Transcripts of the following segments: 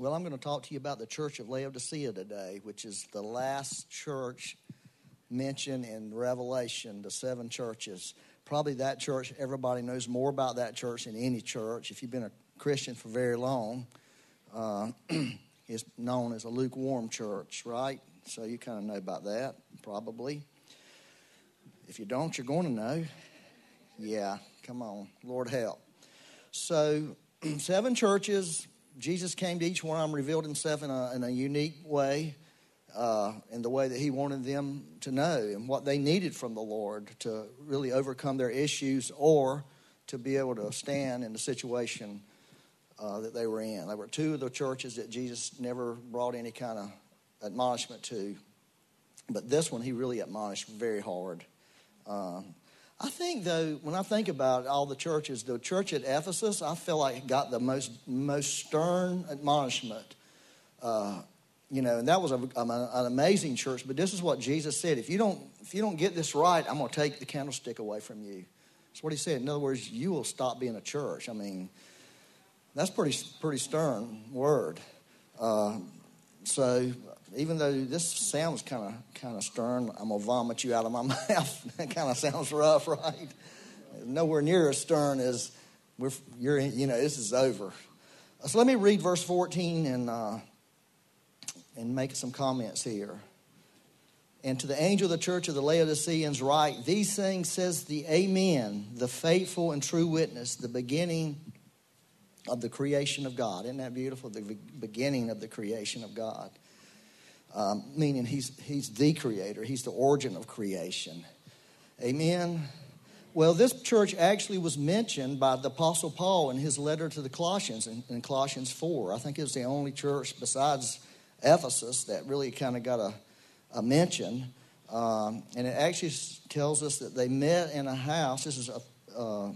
Well, I'm going to talk to you about the Church of Laodicea today, which is the last church mentioned in Revelation, the seven churches. Probably that church, everybody knows more about that church than any church. If you've been a Christian for very long, uh, it's known as a lukewarm church, right? So you kind of know about that, probably. If you don't, you're going to know. Yeah, come on. Lord help. So, seven churches. Jesus came to each one of them, revealed himself in a, in a unique way, uh, in the way that he wanted them to know and what they needed from the Lord to really overcome their issues or to be able to stand in the situation uh, that they were in. There were two of the churches that Jesus never brought any kind of admonishment to, but this one he really admonished very hard. Um, I think, though, when I think about all the churches, the church at Ephesus, I feel like got the most most stern admonishment. Uh, you know, and that was a, an amazing church. But this is what Jesus said: if you don't if you don't get this right, I'm going to take the candlestick away from you. That's what he said. In other words, you will stop being a church. I mean, that's pretty pretty stern word. Uh, so even though this sounds kind of kind of stern, I'm gonna vomit you out of my mouth. that kind of sounds rough, right? Nowhere near as stern as we're. You're, you know, this is over. So let me read verse 14 and uh, and make some comments here. And to the angel of the church of the Laodiceans, write: These things says the Amen, the faithful and true witness, the beginning of the creation of God. Isn't that beautiful? The beginning of the creation of God um, meaning he's, he's the creator, he's the origin of creation. Amen. Well, this church actually was mentioned by the Apostle Paul in his letter to the Colossians in, in Colossians 4. I think it was the only church besides Ephesus that really kind of got a, a mention. Um, and it actually tells us that they met in a house. This is a, uh,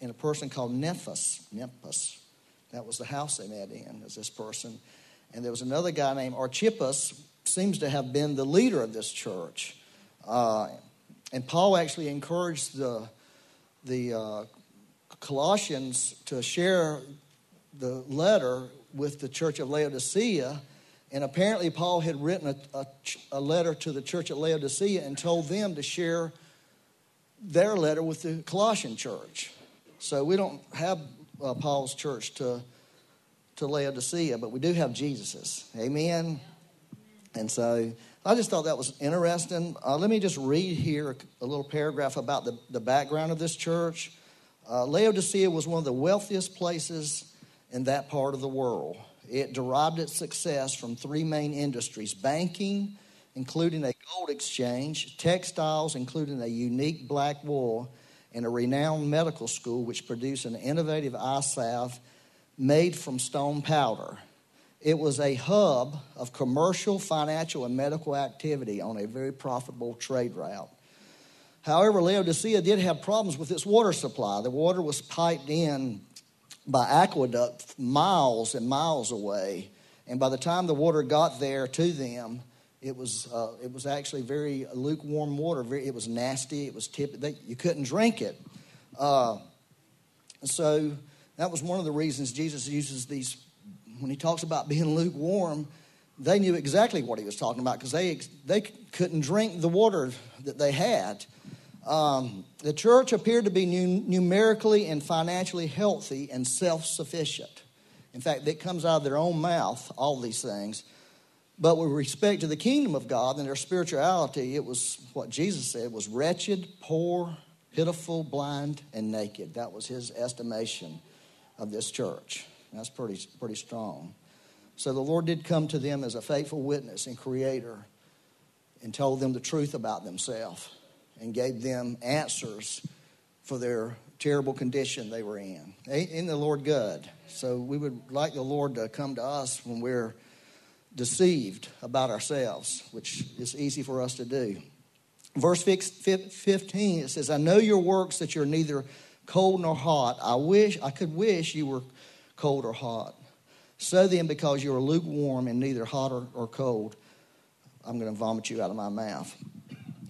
in a person called Nephus. Nephus. That was the house they met in, as this person. And there was another guy named Archippus, seems to have been the leader of this church. Uh, and Paul actually encouraged the, the uh, Colossians to share the letter with the church of Laodicea. And apparently, Paul had written a, a, a, letter to the church at Laodicea and told them to share their letter with the Colossian church. So we don't have uh, Paul's church to, to Laodicea, but we do have Jesus's. Amen. And so I just thought that was interesting. Uh, let me just read here a little paragraph about the, the background of this church. Uh, Laodicea was one of the wealthiest places in that part of the world. It derived its success from three main industries banking, including a gold exchange, textiles, including a unique black wool, and a renowned medical school which produced an innovative eye salve made from stone powder. It was a hub of commercial, financial, and medical activity on a very profitable trade route. However, Laodicea did have problems with its water supply. The water was piped in by aqueduct miles and miles away, and by the time the water got there to them, it was uh, it was actually very lukewarm water. Very, it was nasty. It was tip. They, you couldn't drink it. Uh, so that was one of the reasons Jesus uses these when he talks about being lukewarm, they knew exactly what he was talking about because they, they couldn't drink the water that they had. Um, the church appeared to be numerically and financially healthy and self sufficient. In fact, it comes out of their own mouth, all these things. But with respect to the kingdom of God and their spirituality, it was what Jesus said was wretched, poor, pitiful, blind, and naked. That was his estimation of this church. That's pretty, pretty strong. So the Lord did come to them as a faithful witness and creator and told them the truth about themselves and gave them answers for their terrible condition they were in. In the Lord good. So we would like the Lord to come to us when we're deceived about ourselves, which is easy for us to do. Verse 15, it says, I know your works that you're neither cold nor hot. I wish, I could wish you were cold or hot. So then, because you are lukewarm and neither hot or, cold, I'm going to vomit you out of my mouth.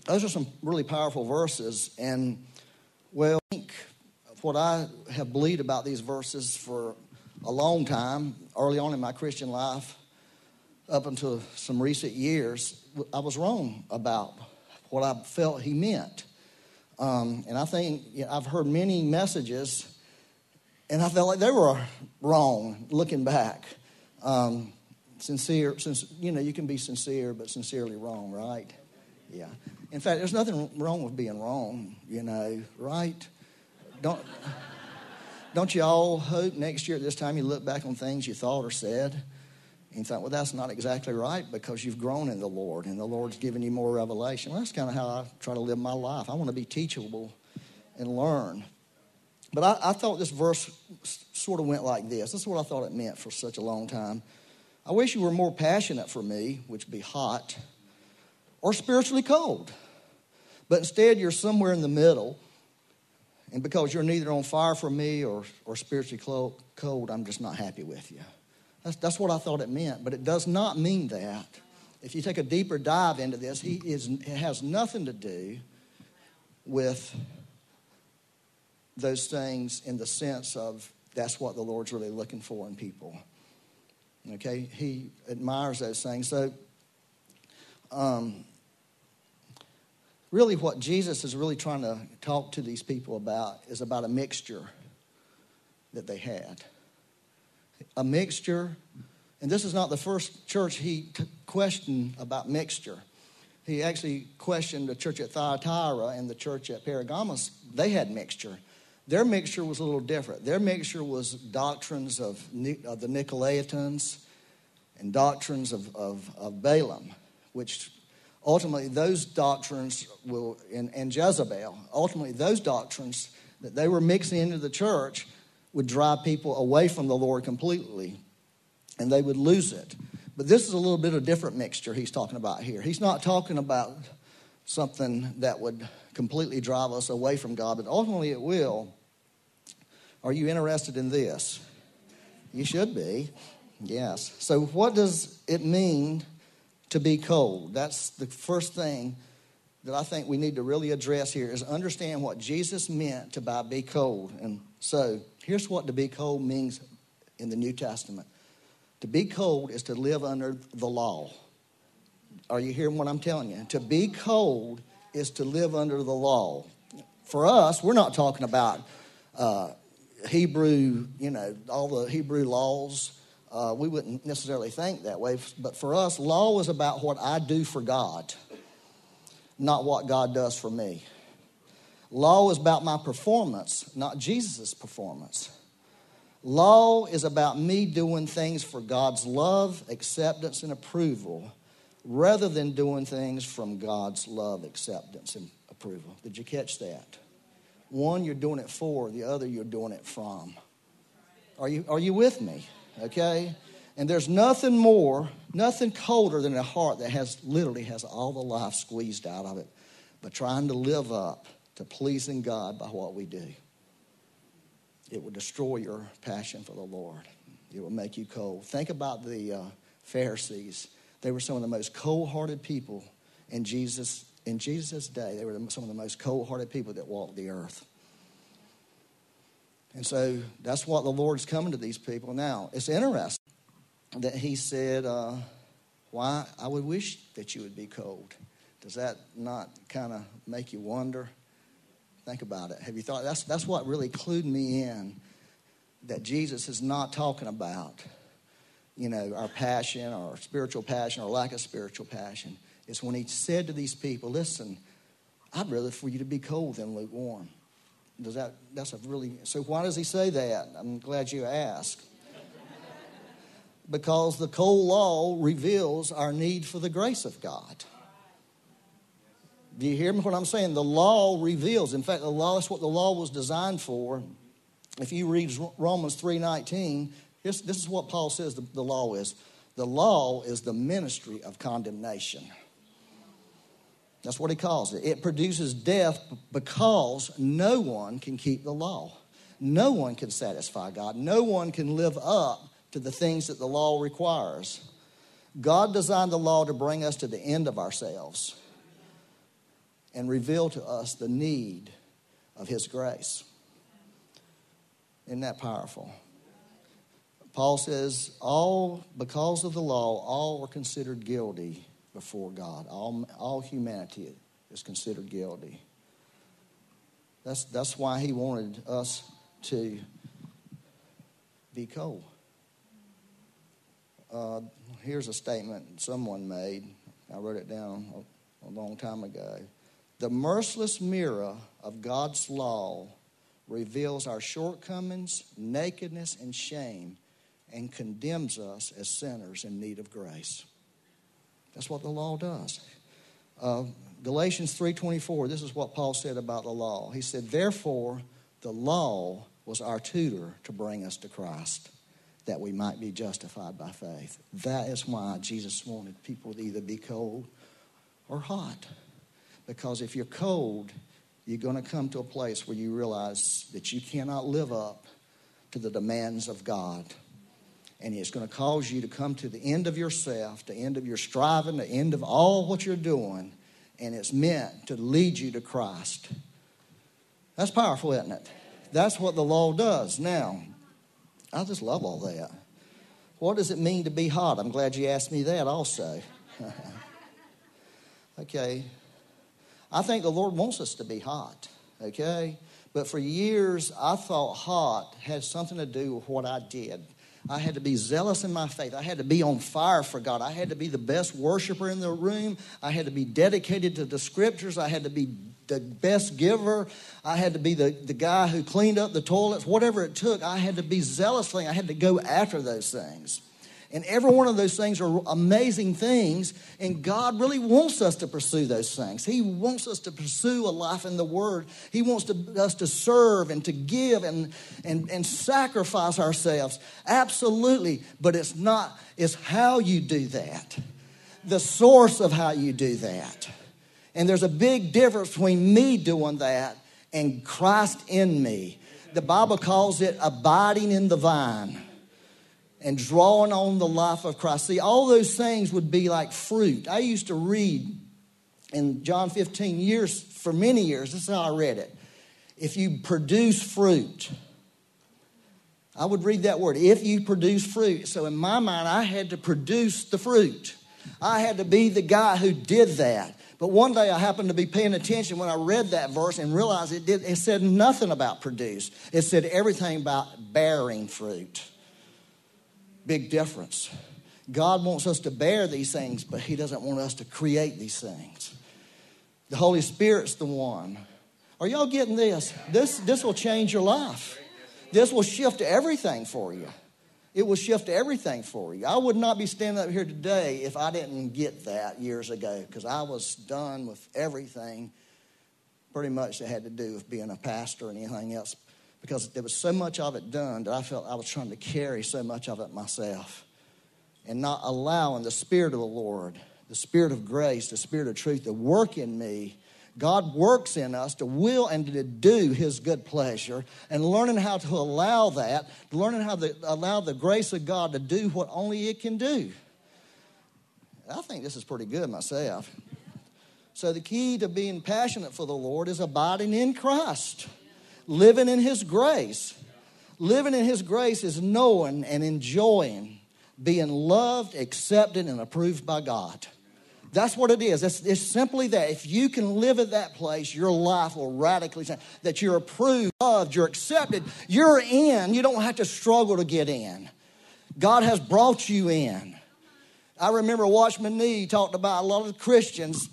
Those are some really powerful verses. And, well, I think what I have believed about these verses for a long time, early on in my Christian life, up until some recent years, I was wrong about what I felt he meant. Um, and I think you know, I've heard many messages, and I felt like they were wrong looking back. Um, sincere, since you know, you can be sincere, but sincerely wrong, right? Yeah. In fact, there's nothing wrong with being wrong, you know, right? Don't. Don't you all hope next year at this time you look back on things you thought or said and you well, that's not exactly right because you've grown in the Lord and the Lord's given you more revelation? Well, that's kind of how I try to live my life. I want to be teachable and learn. But I, I thought this verse sort of went like this. This is what I thought it meant for such a long time. I wish you were more passionate for me, which would be hot, or spiritually cold. But instead, you're somewhere in the middle and because you're neither on fire for me or, or spiritually cold, I'm just not happy with you. That's, that's what I thought it meant, but it does not mean that. If you take a deeper dive into this, he is, it has nothing to do with those things in the sense of that's what the Lord's really looking for in people. Okay? He admires those things. So, um, really what Jesus is really trying to talk to these people about is about a mixture that they had. A mixture, and this is not the first church he questioned about mixture. He actually questioned the church at Thyatira and the church at Pergamos. They had mixture. Their mixture was a little different. Their mixture was doctrines of, of the Nicolaitans and doctrines of, of, of Balaam, which ultimately those doctrines will, and, and Jezebel, ultimately those doctrines that they were mixing into the church would drive people away from the Lord completely, and they would lose it. But this is a little bit of a different mixture he's talking about here. He's not talking about something that would completely drive us away from God, but ultimately it will. Are you interested in this? You should be. Yes. So, what does it mean to be cold. That's the first thing that I think we need to really address here is understand what Jesus meant to by be cold. And so here's what to be cold means in the New Testament. To be cold is to live under the law. Are you hearing what I'm telling you? To be cold is to live under the law. For us, we're not talking about uh, Hebrew, you know, all the Hebrew laws uh, we wouldn't necessarily think that way. But for us, law is about what I do for God, not what God does for me. Law is about my performance, not Jesus' performance. Law is about me doing things for God's love, acceptance, and approval rather than doing things from God's love, acceptance, and approval. Did you catch that? One, you're doing it for, the other, you're doing it from. Are you, are you with me? okay? And there's nothing more, nothing colder than a heart that has literally has all the life squeezed out of it, but trying to live up to pleasing God by what we do. It will destroy your passion for the Lord. It will make you cold. Think about the uh, Pharisees. They were some of the most cold-hearted people in Jesus in Jesus' day. They were some of the most cold-hearted people that walked the earth. And so that's what the Lord's coming to these people. Now, it's interesting that he said, uh, Why I would wish that you would be cold. Does that not kind of make you wonder? Think about it. Have you thought that's, that's what really clued me in that Jesus is not talking about, you know, our passion or spiritual passion or lack of spiritual passion. It's when he said to these people, Listen, I'd rather for you to be cold than lukewarm. Does that, that's a really, so why does he say that? I'm glad you asked. because the cold law reveals our need for the grace of God. Do you hear me what I'm saying? The law reveals. In fact, the law is what the law was designed for. If you read Romans 3:19, this, this is what Paul says the, the law is. The law is the ministry of condemnation. That's what he calls it. It produces death because no one can keep the law. No one can satisfy God. No one can live up to the things that the law requires. God designed the law to bring us to the end of ourselves and reveal to us the need of His grace. Isn't that powerful? Paul says, all because of the law, all were considered guilty before God. All, all humanity is considered guilty. That's, that's why he wanted us to be cold. Uh, here's a statement someone made. I wrote it down a, a long time ago. The merciless mirror of God's law reveals our shortcomings, nakedness, and shame, and condemns us as sinners in need of grace. That's what the law does. Uh, Galatians 3:24. This is what Paul said about the law. He said, "Therefore, the law was our tutor to bring us to Christ, that we might be justified by faith." That is why Jesus wanted people to either be cold or hot. Because if you're cold, you're going to come to a place where you realize that you cannot live up to the demands of God. And it's going to cause you to come to the end of yourself, the end of your striving, the end of all what you're doing. And it's meant to lead you to Christ. That's powerful, isn't it? That's what the law does. Now, I just love all that. What does it mean to be hot? I'm glad you asked me that also. okay, I think the Lord wants us to be hot, okay? But for years, I thought hot had something to do with what I did. I had to be zealous in my faith. I had to be on fire for God. I had to be the best worshiper in the room. I had to be dedicated to the scriptures. I had to be the best giver. I had to be the, the guy who cleaned up the toilets. Whatever it took, I had to be zealously. I had to go after those things. And every one of those things are amazing things, and God really wants us to pursue those things. He wants us to pursue a life in the Word. He wants to, us to serve and to give and, and, and sacrifice ourselves. Absolutely. But it's not, it's how you do that, the source of how you do that. And there's a big difference between me doing that and Christ in me. The Bible calls it abiding in the vine and drawing on the life of Christ. See, all those things would be like fruit. I used to read in John 15 years, for many years, this is how I read it. If you produce fruit, I would read that word, if you produce fruit. So in my mind, I had to produce the fruit. I had to be the guy who did that. But one day I happened to be paying attention when I read that verse and realized it, did, it said nothing about produce. It said everything about bearing fruit. Big difference. God wants us to bear these things, but He doesn't want us to create these things. The Holy Spirit's the one. Are y'all getting this? This, this will change your life. This will shift everything for you. It will shift everything for you. I would not be standing up here today if I didn't get that years ago because I was done with everything pretty much that had to do with being a pastor and anything else because there was so much of it done that I felt I was trying to carry so much of it myself and not allowing the Spirit of the Lord, the Spirit of grace, the Spirit of truth to work in me. God works in us to will and to do His good pleasure, and learning how to allow that, learning how to allow the grace of God to do what only it can do. I think this is pretty good myself. So, the key to being passionate for the Lord is abiding in Christ living in His grace. Living in His grace is knowing and enjoying being loved, accepted, and approved by God. That's what it is. It's, it's, simply that. If you can live at that place, your life will radically change. That you're approved, loved, you're accepted, you're in. You don't have to struggle to get in. God has brought you in. I remember Watchman Nee talked about a lot of Christians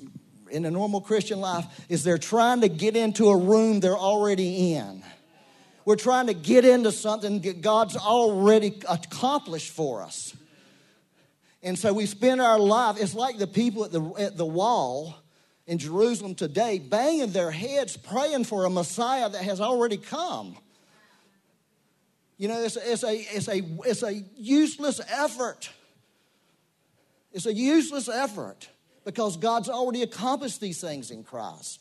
in a normal Christian life is they're trying to get into a room they're already in. We're trying to get into something that God's already accomplished for us. And so we spend our life, it's like the people at the, at the wall in Jerusalem today banging their heads praying for a Messiah that has already come. You know, it's, it's, a, it's, a, it's a useless effort. It's a useless effort because God's already accomplished these things in Christ.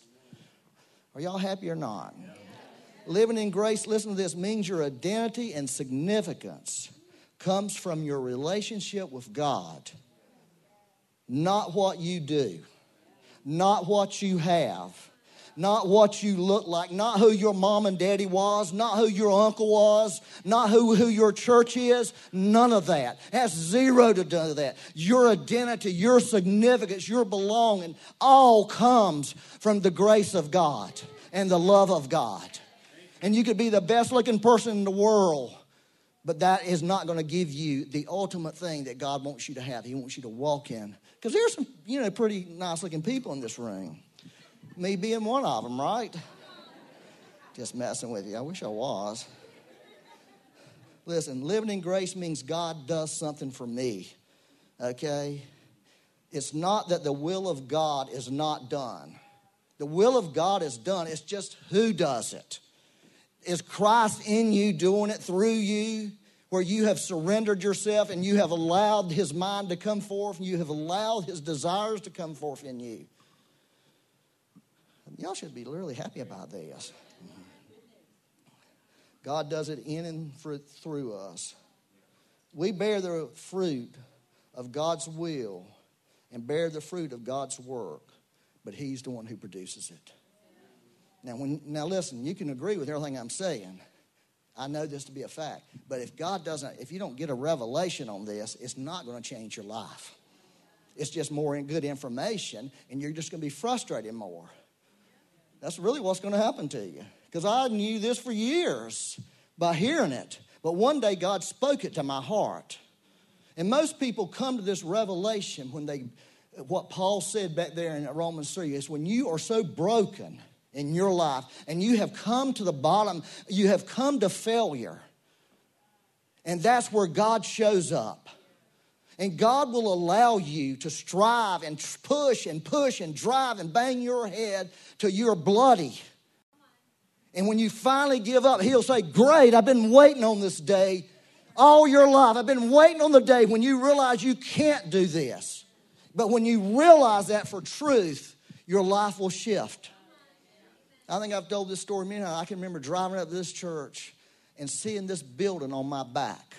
Are y'all happy or not? Living in grace, listen to this, means your identity and significance comes from your relationship with God, not what you do, not what you have, not what you look like, not who your mom and daddy was, not who your uncle was, not who, who your church is. None of that. Has zero to do with that. Your identity, your significance, your belonging all comes from the grace of God and the love of God. And you could be the best looking person in the world, but that is not going to give you the ultimate thing that God wants you to have. He wants you to walk in. Because there's some, you know, pretty nice looking people in this room me being one of them, right? Just messing with you. I wish I was. Listen, living in grace means God does something for me, okay? It's not that the will of God is not done. The will of God is done, it's just who does it. Is Christ in you doing it through you? Where you have surrendered yourself and you have allowed His mind to come forth and you have allowed His desires to come forth in you. Y'all should be really happy about this. God does it in and through us. We bear the fruit of God's will and bear the fruit of God's work, but He's the one who produces it. Now, when, now listen, you can agree with everything I'm saying. I know this to be a fact. But if God doesn't, if you don't get a revelation on this, it's not going to change your life. It's just more good information, and you're just going to be frustrated more. That's really what's going to happen to you. Because I knew this for years by hearing it. But one day God spoke it to my heart. And most people come to this revelation when they, what Paul said back there in Romans 3 is when you are so broken in your life and you have come to the bottom, you have come to failure. And that's where God shows up. And God will allow you to strive and push and push and drive and bang your head till you're bloody. And when you finally give up, He'll say, Great, I've been waiting on this day all your life. I've been waiting on the day when you realize you can't do this. But when you realize that for truth, your life will shift. I think I've told this story many times. I can remember driving up to this church and seeing this building on my back.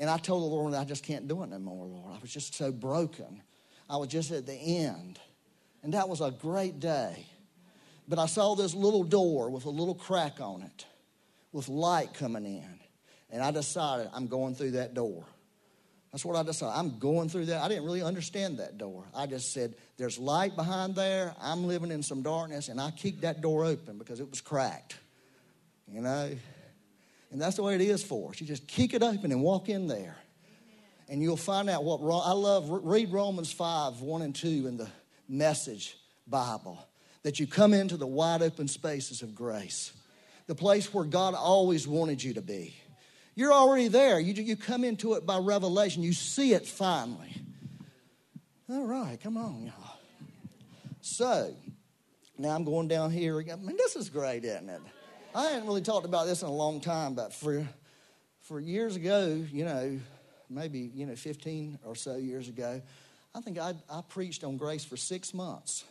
And I told the Lord, I just can't do it no more, Lord. I was just so broken. I was just at the end. And that was a great day. But I saw this little door with a little crack on it, with light coming in. And I decided I'm going through that door. That's what I decided. I'm going through that. I didn't really understand that door. I just said, There's light behind there. I'm living in some darkness. And I kicked that door open because it was cracked. You know? And that's the way it is for us. You just kick it open and walk in there. And you'll find out what I love. Read Romans 5 1 and 2 in the message Bible. That you come into the wide open spaces of grace, the place where God always wanted you to be. You're already there. You, you come into it by revelation, you see it finally. All right, come on, y'all. So, now I'm going down here. I mean, this is great, isn't it? I hadn't really talked about this in a long time, but for for years ago, you know, maybe you know, 15 or so years ago, I think I, I preached on grace for six months.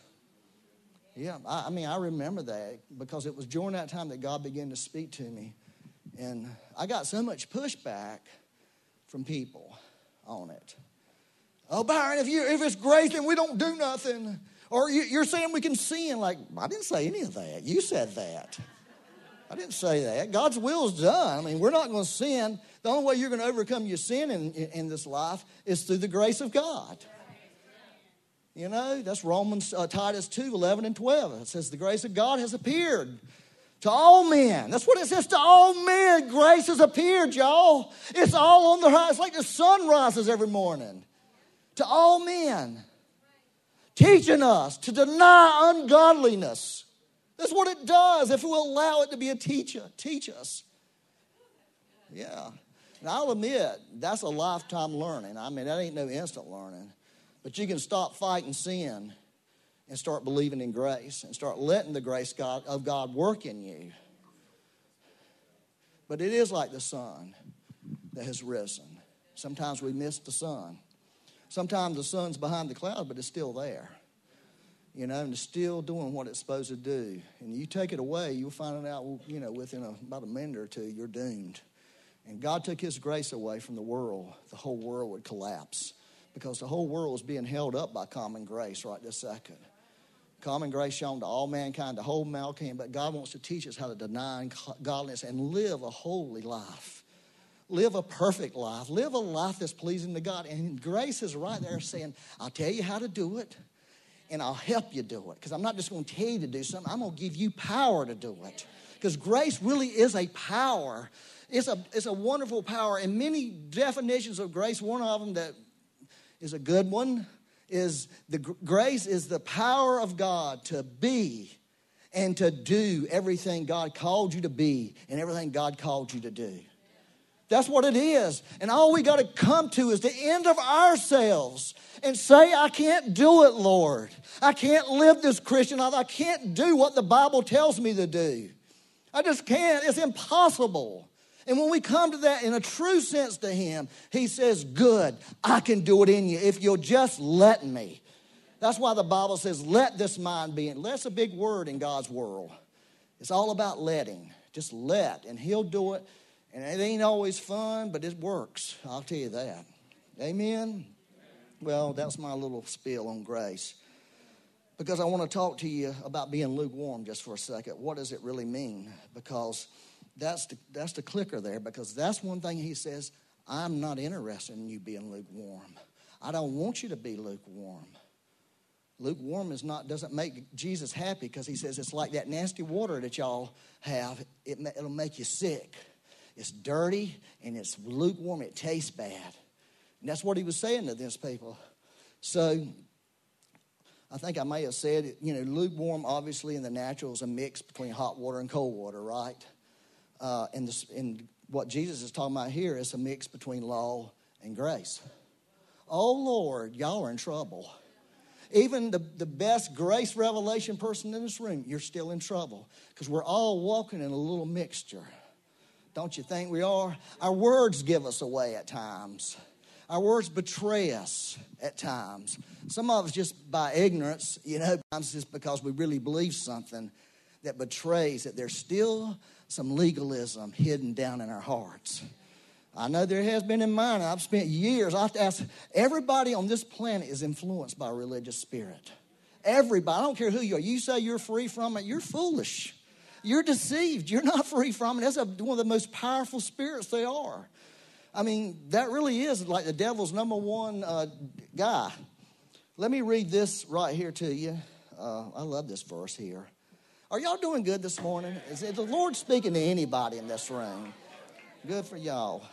Yeah, I, I mean, I remember that because it was during that time that God began to speak to me, and I got so much pushback from people on it. Oh, Byron, if you if it's grace, then we don't do nothing. Or you, are saying we can sin. Like I didn't say any of that. You said that. I didn't say that. God's will is done. I mean, we're not going to sin. The only way you're going to overcome your sin in, in, this life is through the grace of God. You know, that's Romans, uh, Titus 2 11 and 12. It says, The grace of God has appeared to all men. That's what it says to all men. Grace has appeared, y'all. It's all on the rise. It's like the sun rises every morning. To all men. Teaching us to deny ungodliness that's what it does if we'll allow it to be a teacher, teach us. Yeah. And I'll admit, that's a lifetime learning. I mean, that ain't no instant learning. But you can stop fighting sin and start believing in grace and start letting the grace God, of God work in you. But it is like the sun that has risen. Sometimes we miss the sun. Sometimes the sun's behind the cloud, but it's still there you know, and it's still doing what it's supposed to do. And you take it away, you'll find it out, you know, within a, about a minute or two, you're doomed. And God took His grace away from the world, the whole world would collapse because the whole world is being held up by common grace right this second. Common grace shown to all mankind, the whole mankind, but God wants to teach us how to deny godliness and live a holy life. Live a perfect life. Live a life that's pleasing to God. And grace is right there saying, I'll tell you how to do it, and I'll help you do it. Because I'm not just going to tell you to do something, I'm going to give you power to do it. Because grace really is a power. It's a, it's a wonderful power. And many definitions of grace, one of them that is a good one is the grace is the power of God to be and to do everything God called you to be and everything God called you to do. That's what it is. And all we got to come to is the end of ourselves and say, I can't do it, Lord. I can't live this Christian life. I can't do what the Bible tells me to do. I just can't. It's impossible. And when we come to that in a true sense to Him, He says, Good, I can do it in you if you'll just let me. That's why the Bible says, Let this mind be in. That's a big word in God's world. It's all about letting. Just let, and He'll do it. And it ain't always fun, but it works. I'll tell you that. Amen? Well, that's my little spill on grace. Because I want to talk to you about being lukewarm just for a second. What does it really mean? Because that's the, that's the clicker there because that's one thing he says I'm not interested in you being lukewarm. I don't want you to be lukewarm. Lukewarm is not doesn't make Jesus happy because he says it's like that nasty water that y'all have. It, it'll make you sick. It's dirty and it's lukewarm. It tastes bad. And that's what he was saying to these people. So I think I may have said, you know, lukewarm obviously in the natural is a mix between hot water and cold water, right? uh, in, this, in what Jesus is talking about here is a mix between law and grace. Oh, Lord, y'all are in trouble. Even the, the best grace revelation person in this room, you're still in trouble because we're all walking in a little mixture. Don't you think we are? Our words give us away at times. Our words betray us at times. Some of us just by ignorance, you know, sometimes just because we really believe something that betrays that there's still some legalism hidden down in our hearts. I know there has been in mine. I've spent years. I have to ask everybody on this planet is influenced by a religious spirit. Everybody. I don't care who you are. You say you're free from it, you're foolish. You're deceived. You're not free from it. That's a, one of the most powerful spirits they are. I mean, that really is like the devil's number one uh, guy. Let me read this right here to you. Uh, I love this verse here. Are y'all doing good this morning? Is the Lord speaking to anybody in this room? Good for y'all.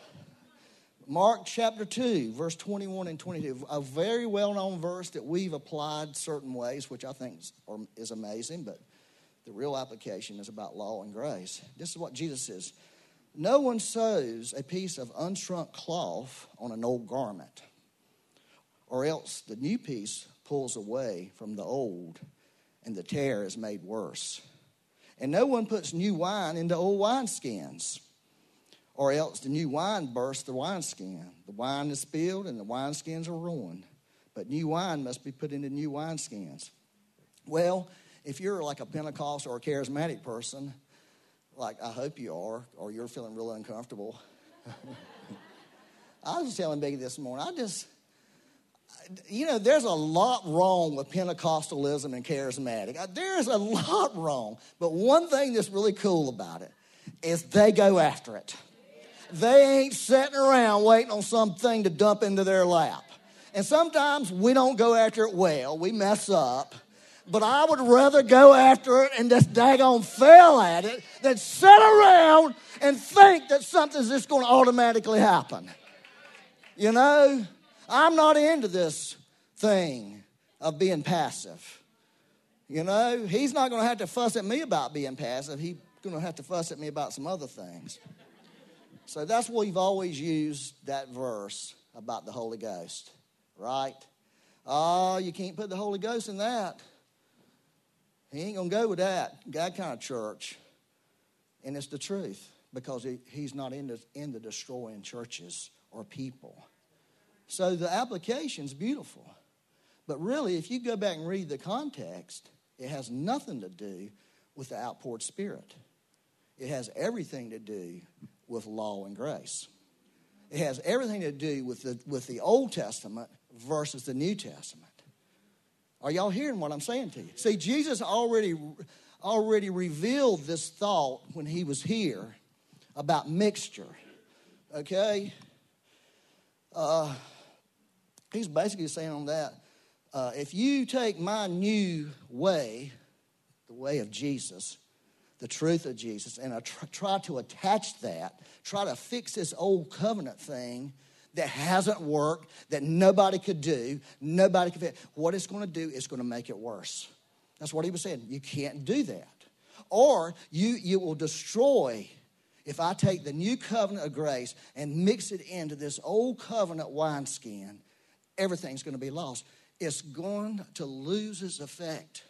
Mark chapter 2, verse 21 and 22, a very well known verse that we've applied certain ways, which I think is amazing, but the real application is about law and grace. This is what Jesus says No one sews a piece of unshrunk cloth on an old garment, or else the new piece pulls away from the old and the tear is made worse. And no one puts new wine into old wineskins, or else the new wine bursts the wineskin. The wine is spilled and the wineskins are ruined. But new wine must be put into new wineskins. Well, if you're like a Pentecost or a charismatic person, like I hope you are, or you're feeling really uncomfortable. I was telling Becky this morning, I just, you know, there's a lot wrong with Pentecostalism and charismatic. Uh, there's a lot wrong. But one thing that's really cool about it is they go after it. They ain't sitting around waiting on something to dump into their lap. And sometimes we don't go after it well, we mess up. But I would rather go after it and just daggone fail at it than sit around and think that something's just going to automatically happen. You know? I'm not into this thing of being passive. You know, he's not going to have to fuss at me about being passive. He's going to have to fuss at me about some other things. So that's why we've always used that verse about the Holy Ghost, right? Oh, you can't put the Holy Ghost in that. He ain't going to go with that, that kind of church. And it's the truth because he, he's not into, into destroying churches or people. So the application's beautiful. But really, if you go back and read the context, it has nothing to do with the outpoured spirit. It has everything to do with law and grace. It has everything to do with the, with the Old Testament versus the New Testament. Are y'all hearing what I'm saying to you? See, Jesus already already revealed this thought when he was here about mixture. Okay? Uh, he's basically saying on that uh, if you take my new way, the way of Jesus, the truth of Jesus, and I tr- try to attach that, try to fix this old covenant thing that hasn't worked, that nobody could do, nobody could fit. What it's going to do is going to make it worse. That's what he was saying. You can't do that. Or you, you will destroy if I take the new covenant of grace and mix it into this old covenant wineskin, everything's going to be lost. It's going to lose its effect.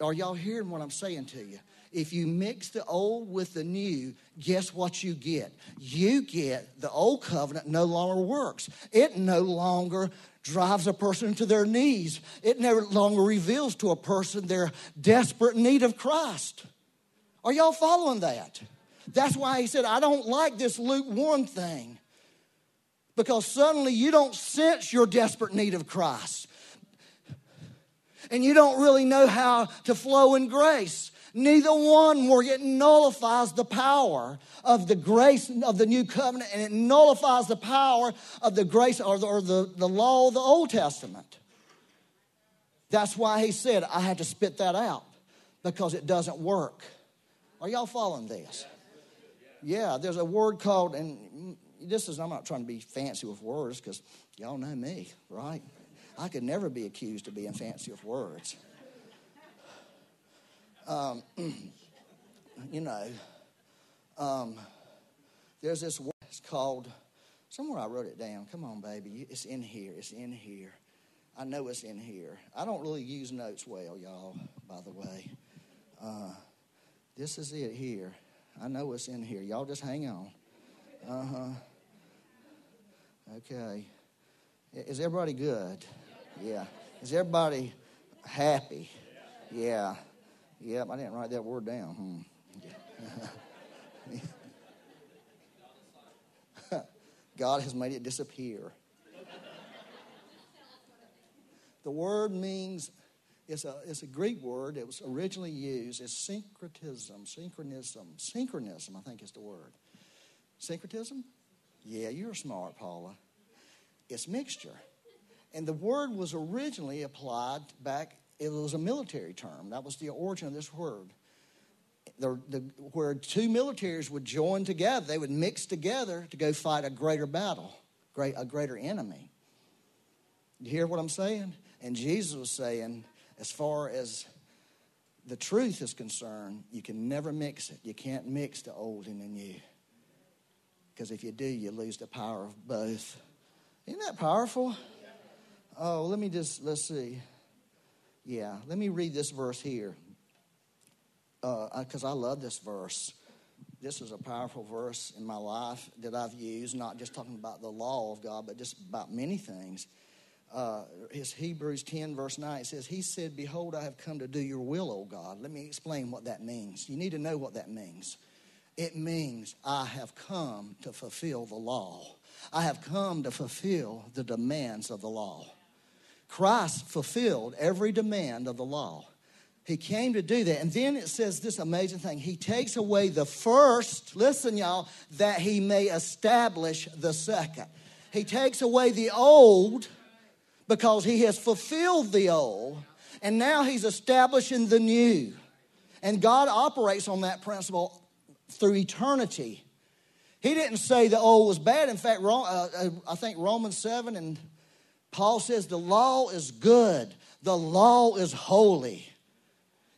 Are y'all hearing what I'm saying to you? If you mix the old with the new, guess what you get? You get the old covenant no longer works. It no longer drives a person to their knees. It no longer reveals to a person their desperate need of Christ. Are y'all following that? That's why he said, I don't like this lukewarm thing. Because suddenly you don't sense your desperate need of Christ. And you don't really know how to flow in grace. Neither one more. It nullifies the power of the grace of the new covenant and it nullifies the power of the grace or the, or the, the law of the Old Testament. That's why he said, I had to spit that out because it doesn't work. Are y'all following this? Yeah, there's a word called, and this is, I'm not trying to be fancy with words because y'all know me, right? I could never be accused of being fancy with words. Um, you know, um, there's this word it's called, somewhere I wrote it down. Come on, baby. It's in here. It's in here. I know it's in here. I don't really use notes well, y'all, by the way. Uh, this is it here. I know it's in here. Y'all just hang on. Uh huh. Okay. Is everybody good? Yeah. Is everybody happy? Yeah. Yep, I didn't write that word down. Hmm. God has made it disappear. the word means it's a, it's a Greek word. It was originally used as syncretism, synchronism. Synchronism, I think is the word. Syncretism? Yeah, you're smart, Paula. It's mixture. And the word was originally applied back it was a military term. That was the origin of this word. The, the, where two militaries would join together, they would mix together to go fight a greater battle, great, a greater enemy. You hear what I'm saying? And Jesus was saying, as far as the truth is concerned, you can never mix it. You can't mix the old and the new. Because if you do, you lose the power of both. Isn't that powerful? Oh, let me just, let's see. Yeah, let me read this verse here because uh, I love this verse. This is a powerful verse in my life that I've used, not just talking about the law of God, but just about many things. Uh, it's Hebrews 10, verse 9. It says, He said, Behold, I have come to do your will, O God. Let me explain what that means. You need to know what that means. It means I have come to fulfill the law. I have come to fulfill the demands of the law. Christ fulfilled every demand of the law. He came to do that. And then it says this amazing thing He takes away the first, listen, y'all, that He may establish the second. He takes away the old because He has fulfilled the old, and now He's establishing the new. And God operates on that principle through eternity. He didn't say the old was bad. In fact, uh, uh, I think Romans 7 and Paul says the law is good, the law is holy.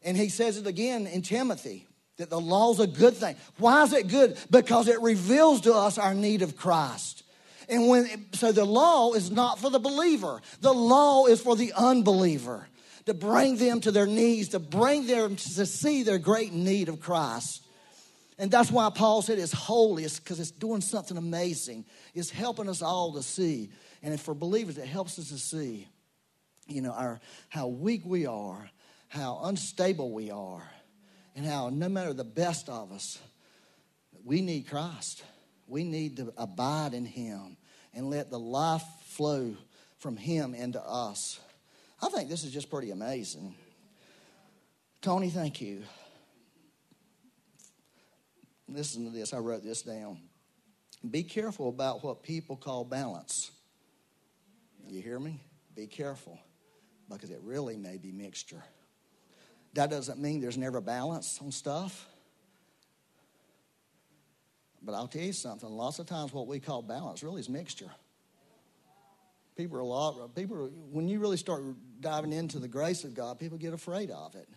And he says it again in Timothy that the law is a good thing. Why is it good? Because it reveals to us our need of Christ. And when so the law is not for the believer. The law is for the unbeliever to bring them to their knees, to bring them to see their great need of Christ. And that's why Paul said it's holy, it's because it's doing something amazing. It's helping us all to see and for believers, it helps us to see, you know, our, how weak we are, how unstable we are, and how no matter the best of us, we need Christ. We need to abide in Him and let the life flow from Him into us. I think this is just pretty amazing. Tony, thank you. Listen to this. I wrote this down. Be careful about what people call balance. You hear me? Be careful because it really may be mixture. That doesn't mean there's never balance on stuff. But I'll tell you something. Lots of times, what we call balance really is mixture. People are a lot. People, when you really start diving into the grace of God, people get afraid of it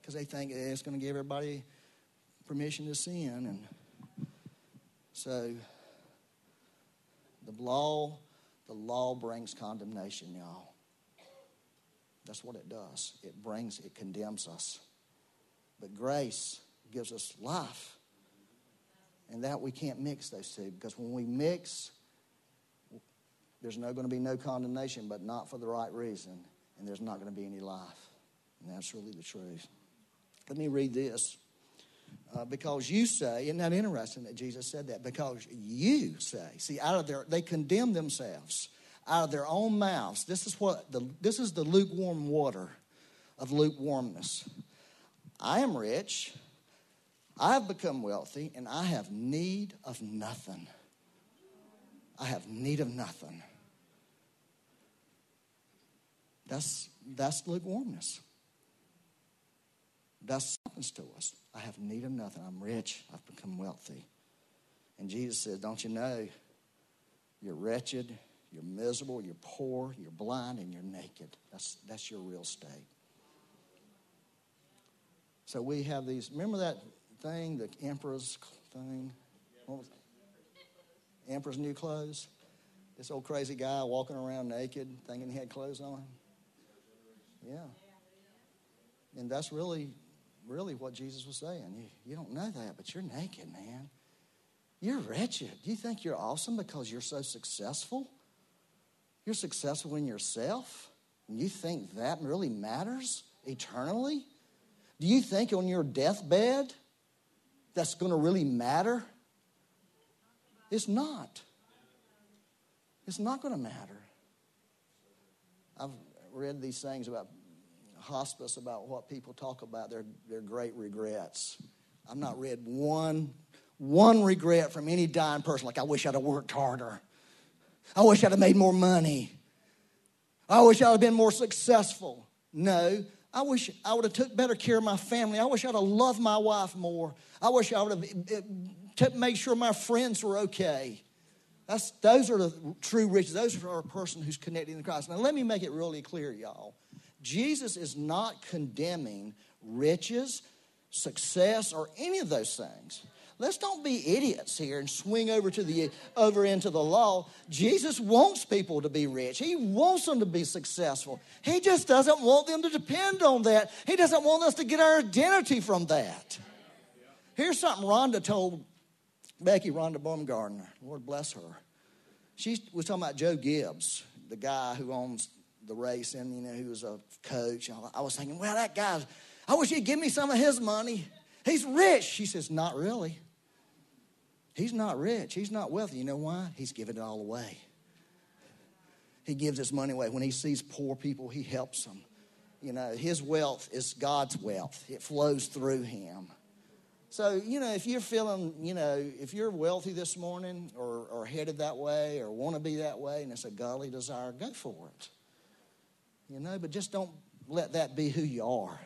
because they think it's going to give everybody permission to sin, and so the law, the law brings condemnation, y'all. That's what it does. It brings, it condemns us. But grace gives us life. And that we can't mix those two because when we mix, there's no going to be no condemnation, but not for the right reason. And there's not going to be any life. And that's really the truth. Let me read this. Uh, because you say, isn't that interesting that Jesus said that? Because you say, see, out of their, they condemn themselves out of their own mouths. This is what the, this is the lukewarm water of lukewarmness. I am rich, I have become wealthy, and I have need of nothing. I have need of nothing. That's, that's lukewarmness. That's happens to us. I have need of nothing. I'm rich. I've become wealthy. And Jesus says, Don't you know? You're wretched, you're miserable, you're poor, you're blind, and you're naked. That's, that's your real state. So we have these. Remember that thing, the emperor's thing? Emperor's new clothes? This old crazy guy walking around naked, thinking he had clothes on. Yeah. And that's really really what Jesus was saying. You, you don't know that, but you're naked, man. You're wretched. Do you think you're awesome because you're so successful? You're successful in yourself? And you think that really matters eternally? Do you think on your deathbed that's going to really matter? It's not. It's not going to matter. I've read these things about hospice about what people talk about their, their great regrets. I've not read one, one regret from any dying person like, I wish I'd have worked harder. I wish I'd have made more money. I wish I'd have been more successful. No, I wish I would have took better care of my family. I wish I'd have loved my wife more. I wish I would have eh, eh, made sure my friends were okay. That's, those are the true riches. Those are a person who's connected to Christ. Now, let me make it really clear, y'all. Jesus is not condemning riches, success, or any of those things. Let's don't be idiots here and swing over to the over into the law. Jesus wants people to be rich. He wants them to be successful. He just doesn't want them to depend on that. He doesn't want us to get our identity from that. Here's something Rhonda told Becky, Rhonda Baumgardner. Lord bless her. She was talking about Joe Gibbs, the guy who owns the race and you know he was a coach. I was thinking, well, that guy, I wish he'd give me some of his money. He's rich. She says, not really. He's not rich. He's not wealthy. You know why? He's giving it all away. He gives his money away. When he sees poor people, he helps them. You know, his wealth is God's wealth. It flows through him. So, you know, if you're feeling, you know, if you're wealthy this morning or, or headed that way or want to be that way and it's a godly desire, go for it you know, but just don't let that be who you are.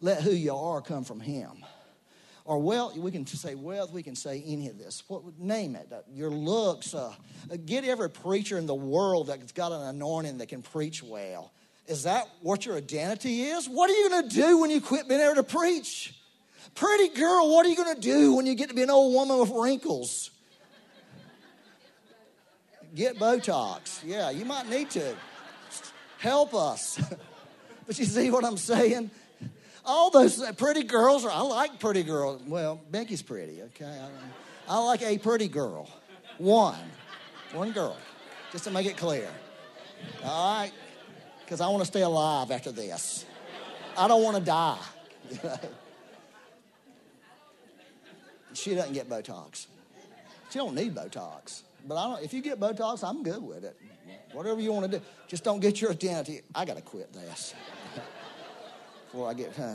Let who you are come from Him. Or wealth, we can say wealth, we can say any of this. What, name it. Your looks. Uh, get every preacher in the world that's got an anointing that can preach well. Is that what your identity is? What are you going to do when you quit being able to preach? Pretty girl, what are you going to do when you get to be an old woman with wrinkles? Get Botox. Yeah, you might need to. Help us. but you see what I'm saying? All those pretty girls are, I like pretty girls. Well, Becky's pretty, okay? I, I like a pretty girl. One. One girl. Just to make it clear. All right? Because I want to stay alive after this. I don't want to die. she doesn't get Botox. She don't need Botox. But I don't, if you get Botox, I'm good with it. Whatever you want to do. Just don't get your identity. I got to quit this before I get. Uh,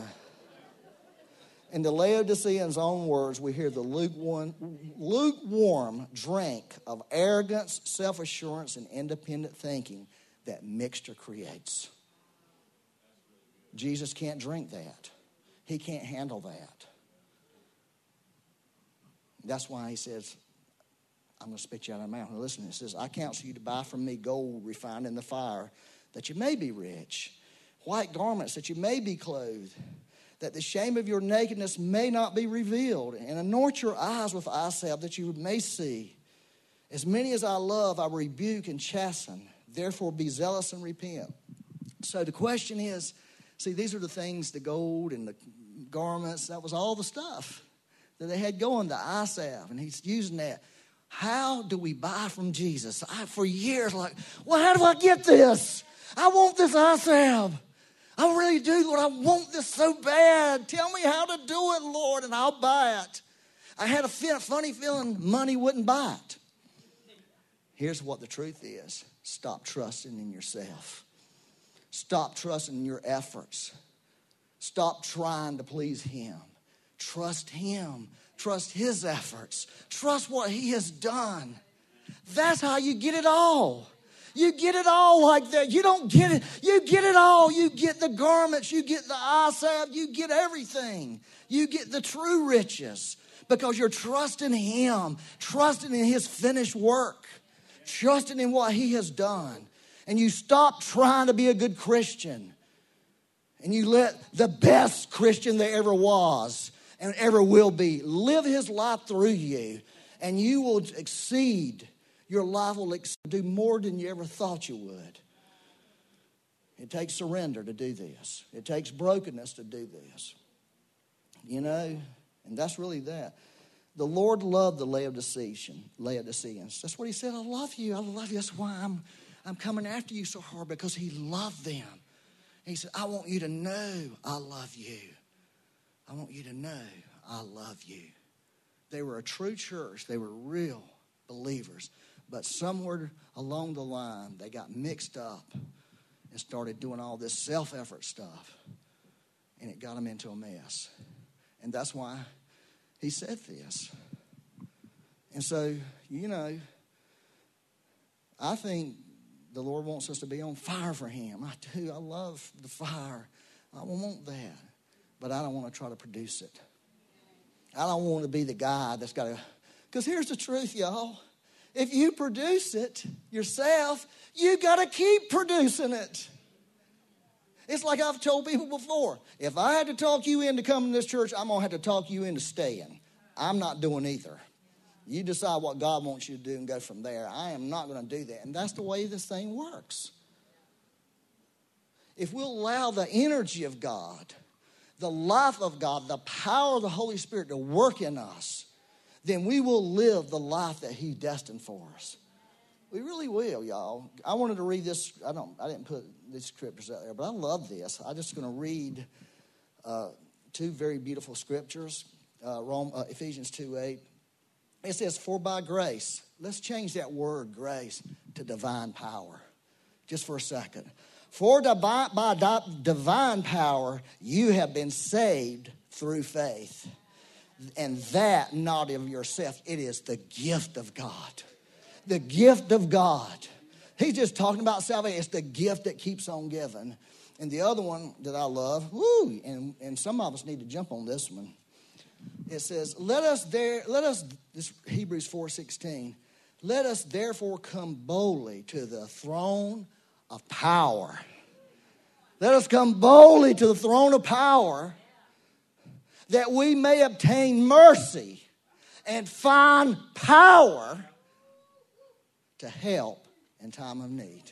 in the Laodiceans' own words, we hear the lukewarm, lukewarm drink of arrogance, self assurance, and independent thinking that mixture creates. Jesus can't drink that, he can't handle that. That's why he says, I'm going to spit you out of my mouth. Listen, it says, I counsel you to buy from me gold refined in the fire, that you may be rich, white garments, that you may be clothed, that the shame of your nakedness may not be revealed, and anoint your eyes with eye salve, that you may see. As many as I love, I rebuke and chasten. Therefore, be zealous and repent. So the question is see, these are the things the gold and the garments, that was all the stuff that they had going, the eye salve, and he's using that. How do we buy from Jesus? I, for years, like, well, how do I get this? I want this salve. I really do, Lord. I want this so bad. Tell me how to do it, Lord, and I'll buy it. I had a funny feeling money wouldn't buy it. Here's what the truth is stop trusting in yourself, stop trusting in your efforts, stop trying to please Him. Trust Him. Trust His efforts. Trust what He has done. That's how you get it all. You get it all like that. You don't get it. You get it all. You get the garments. You get the eye salve. You get everything. You get the true riches because you're trusting Him, trusting in His finished work, trusting in what He has done. And you stop trying to be a good Christian and you let the best Christian there ever was and ever will be. Live his life through you, and you will exceed. Your life will do more than you ever thought you would. It takes surrender to do this, it takes brokenness to do this. You know, and that's really that. The Lord loved the Laodicean, Laodiceans. That's what he said. I love you. I love you. That's why I'm, I'm coming after you so hard because he loved them. He said, I want you to know I love you. I want you to know I love you. They were a true church, they were real believers. But somewhere along the line, they got mixed up and started doing all this self effort stuff. And it got them into a mess. And that's why he said this. And so, you know, I think the Lord wants us to be on fire for Him. I do. I love the fire. I want that but I don't want to try to produce it. I don't want to be the guy that's got to. Because here's the truth, y'all. If you produce it yourself, you got to keep producing it. It's like I've told people before. If I had to talk you into coming to this church, I'm going to have to talk you into staying. I'm not doing either. You decide what God wants you to do and go from there. I am not going to do that. And that's the way this thing works. If we'll allow the energy of God the life of God, the power of the Holy Spirit to work in us, then we will live the life that He destined for us. We really will, y'all. I wanted to read this. I don't. I didn't put these scriptures out there, but I love this. I'm just going to read uh, two very beautiful scriptures. Uh, Rome, uh, Ephesians two eight. It says, "For by grace." Let's change that word "grace" to divine power, just for a second. For by divine power you have been saved through faith. And that not of yourself, it is the gift of God. The gift of God. He's just talking about salvation. It's the gift that keeps on giving. And the other one that I love, woo, and, and some of us need to jump on this one. It says, Let us there, let us, this Hebrews 4:16, let us therefore come boldly to the throne of power. Let us come boldly to the throne of power that we may obtain mercy and find power to help in time of need.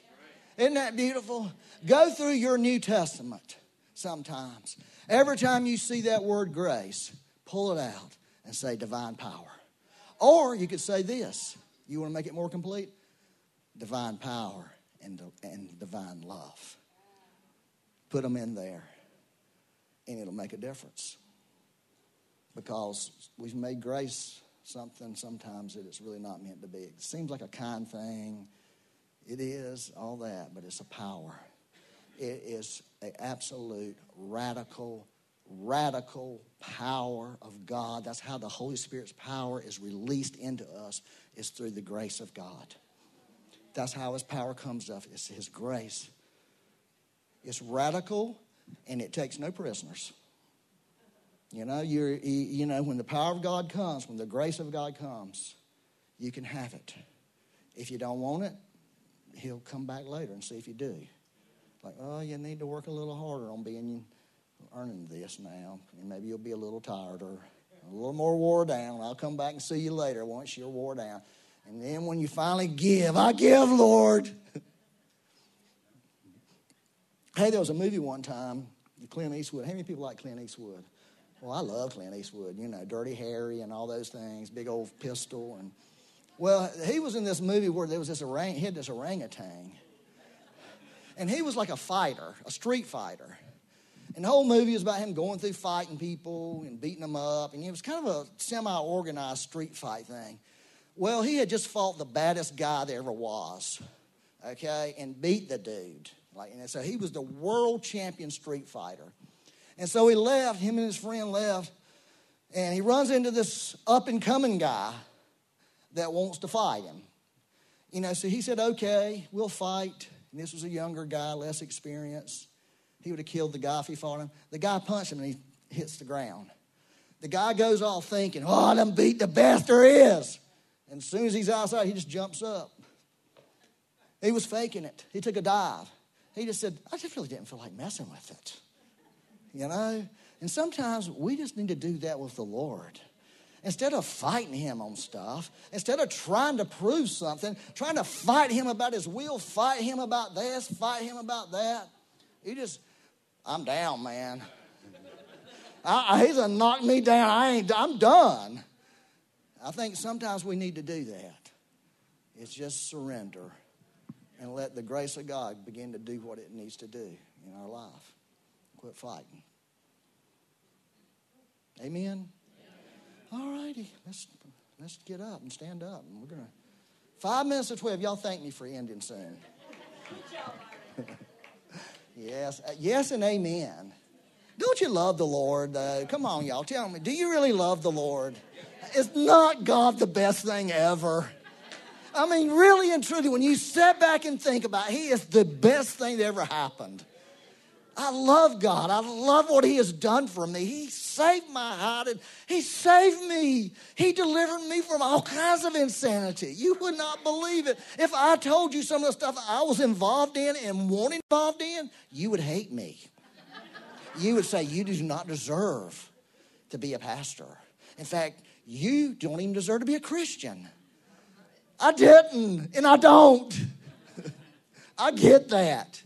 Isn't that beautiful? Go through your New Testament sometimes. Every time you see that word grace, pull it out and say divine power. Or you could say this. You want to make it more complete? Divine power and, and divine love. Put them in there, and it'll make a difference. Because we've made grace something sometimes that it's really not meant to be. It seems like a kind thing. It is, all that, but it's a power. It is an absolute radical, radical power of God. That's how the Holy Spirit's power is released into us, is through the grace of God. That's how his power comes up. It's his grace. It's radical and it takes no prisoners. You know, you're, you know, when the power of God comes, when the grace of God comes, you can have it. If you don't want it, He'll come back later and see if you do. Like, oh, you need to work a little harder on being earning this now. And maybe you'll be a little tired or a little more wore down. I'll come back and see you later once you're wore down. And then when you finally give, I give, Lord. hey, there was a movie one time, Clint Eastwood. How many people like Clint Eastwood? Well, I love Clint Eastwood, you know, Dirty Harry and all those things, big old pistol. And well, he was in this movie where there was this orang, he had this orangutan. And he was like a fighter, a street fighter. And the whole movie was about him going through fighting people and beating them up. And it was kind of a semi organized street fight thing. Well, he had just fought the baddest guy there ever was, okay, and beat the dude. Like, and so he was the world champion street fighter. And so he left, him and his friend left, and he runs into this up and coming guy that wants to fight him. You know, so he said, okay, we'll fight. And this was a younger guy, less experienced. He would have killed the guy if he fought him. The guy punched him and he hits the ground. The guy goes off thinking, oh, I done beat the best there is. And as soon as he's outside, he just jumps up. He was faking it. He took a dive. He just said, I just really didn't feel like messing with it you know? And sometimes we just need to do that with the Lord. Instead of fighting him on stuff, instead of trying to prove something, trying to fight him about his will, fight him about this, fight him about that, he just, I'm down, man. I, he's gonna knock me down. I ain't, I'm done. I think sometimes we need to do that. It's just surrender and let the grace of God begin to do what it needs to do in our life. Quit fighting. Amen? All righty. Let's, let's get up and stand up. And we're to. Five minutes to 12. Y'all thank me for ending soon. yes. Yes, and amen. Don't you love the Lord? Uh, come on, y'all. Tell me. Do you really love the Lord? Is not God the best thing ever? I mean, really and truly, when you step back and think about it, He is the best thing that ever happened. I love God. I love what He has done for me. He saved my heart and He saved me. He delivered me from all kinds of insanity. You would not believe it. If I told you some of the stuff I was involved in and wanted involved in, you would hate me. You would say, You do not deserve to be a pastor. In fact, you don't even deserve to be a Christian. I didn't, and I don't. I get that.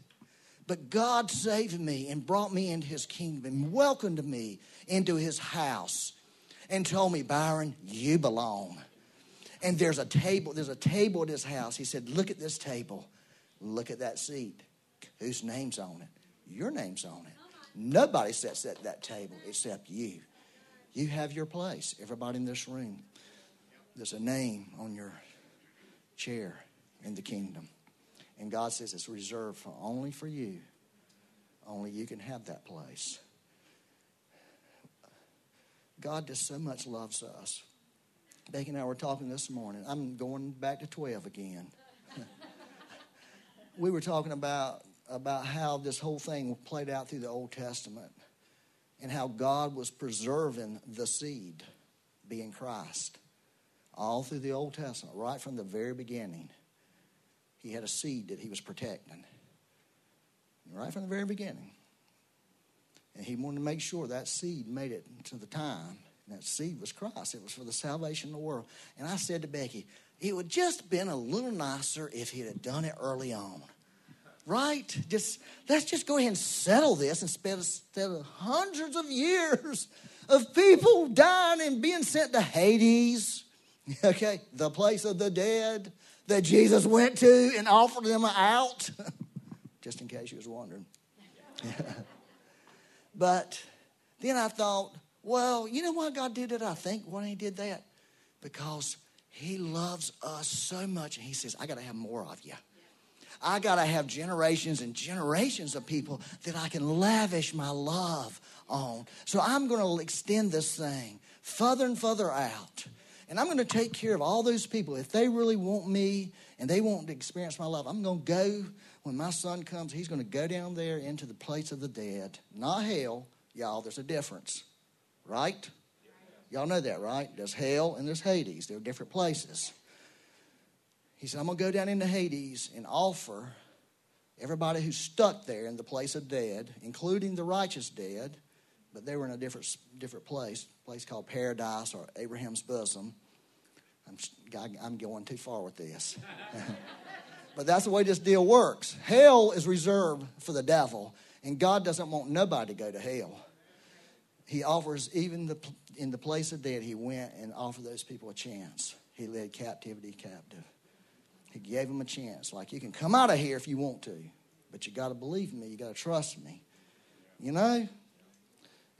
But God saved me and brought me into his kingdom and welcomed me into his house and told me, Byron, you belong. And there's a table, there's a table at his house. He said, Look at this table. Look at that seat. Whose name's on it? Your name's on it. Nobody sits at that table except you. You have your place. Everybody in this room, there's a name on your chair in the kingdom. And God says it's reserved for only for you. Only you can have that place. God just so much loves us. Becky and I were talking this morning. I'm going back to 12 again. we were talking about, about how this whole thing played out through the Old Testament and how God was preserving the seed, being Christ, all through the Old Testament, right from the very beginning. He had a seed that he was protecting. Right from the very beginning. And he wanted to make sure that seed made it to the time. And that seed was Christ. It was for the salvation of the world. And I said to Becky, it would just been a little nicer if he'd have done it early on. Right? Just let's just go ahead and settle this instead of hundreds of years of people dying and being sent to Hades. Okay, the place of the dead that Jesus went to and offered them out? Just in case you was wondering. but then I thought, well, you know why God did it, I think, when He did that? because He loves us so much. And He says, I got to have more of you. I got to have generations and generations of people that I can lavish my love on. So I'm going to extend this thing further and further out. And I'm going to take care of all those people. If they really want me and they want to experience my love, I'm going to go when my son comes, he's going to go down there into the place of the dead. Not hell. Y'all, there's a difference, right? Y'all know that, right? There's hell and there's Hades. They're different places. He said, I'm going to go down into Hades and offer everybody who's stuck there in the place of dead, including the righteous dead, but they were in a different, different place, place called paradise or Abraham's bosom. I'm, I'm going too far with this. but that's the way this deal works. Hell is reserved for the devil, and God doesn't want nobody to go to hell. He offers, even the, in the place of dead, he went and offered those people a chance. He led captivity captive. He gave him a chance. Like, you can come out of here if you want to, but you got to believe me. You got to trust me. You know?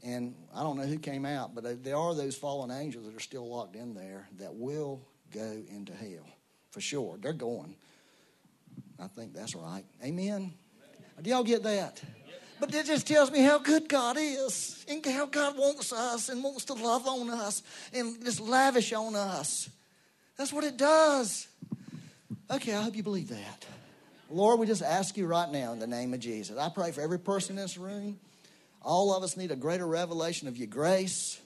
And I don't know who came out, but there are those fallen angels that are still locked in there that will go into hell for sure. They're going. I think that's right. Amen. Do y'all get that? But it just tells me how good God is and how God wants us and wants to love on us and just lavish on us. That's what it does. Okay, I hope you believe that. Lord, we just ask you right now in the name of Jesus. I pray for every person in this room. All of us need a greater revelation of your grace,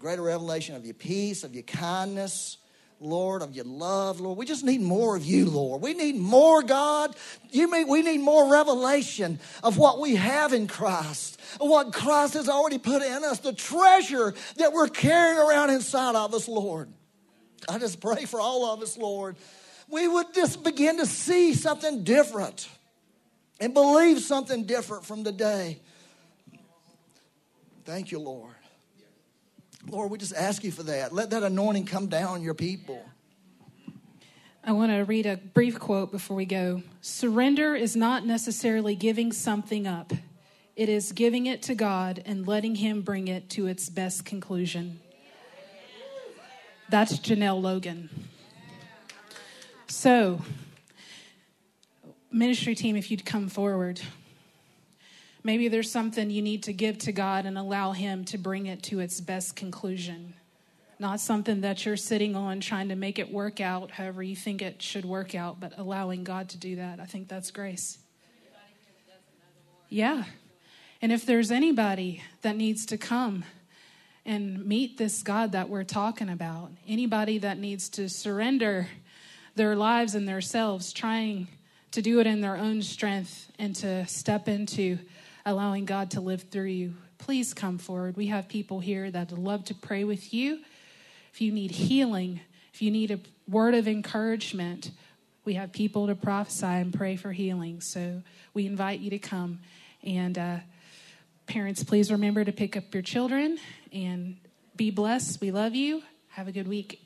greater revelation of your peace, of your kindness, Lord, of your love, Lord. We just need more of you, Lord. We need more, God. You mean we need more revelation of what we have in Christ, what Christ has already put in us, the treasure that we're carrying around inside of us, Lord. I just pray for all of us, Lord we would just begin to see something different and believe something different from the day. Thank you, Lord. Lord, we just ask you for that. Let that anointing come down on your people. I want to read a brief quote before we go. Surrender is not necessarily giving something up, it is giving it to God and letting Him bring it to its best conclusion. That's Janelle Logan. So, ministry team, if you'd come forward. Maybe there's something you need to give to God and allow Him to bring it to its best conclusion. Not something that you're sitting on trying to make it work out however you think it should work out, but allowing God to do that. I think that's grace. Yeah. And if there's anybody that needs to come and meet this God that we're talking about, anybody that needs to surrender their lives and themselves, trying to do it in their own strength and to step into allowing God to live through you, please come forward. We have people here that love to pray with you. If you need healing, if you need a word of encouragement, we have people to prophesy and pray for healing. So we invite you to come. And uh, parents, please remember to pick up your children and be blessed. We love you. Have a good week.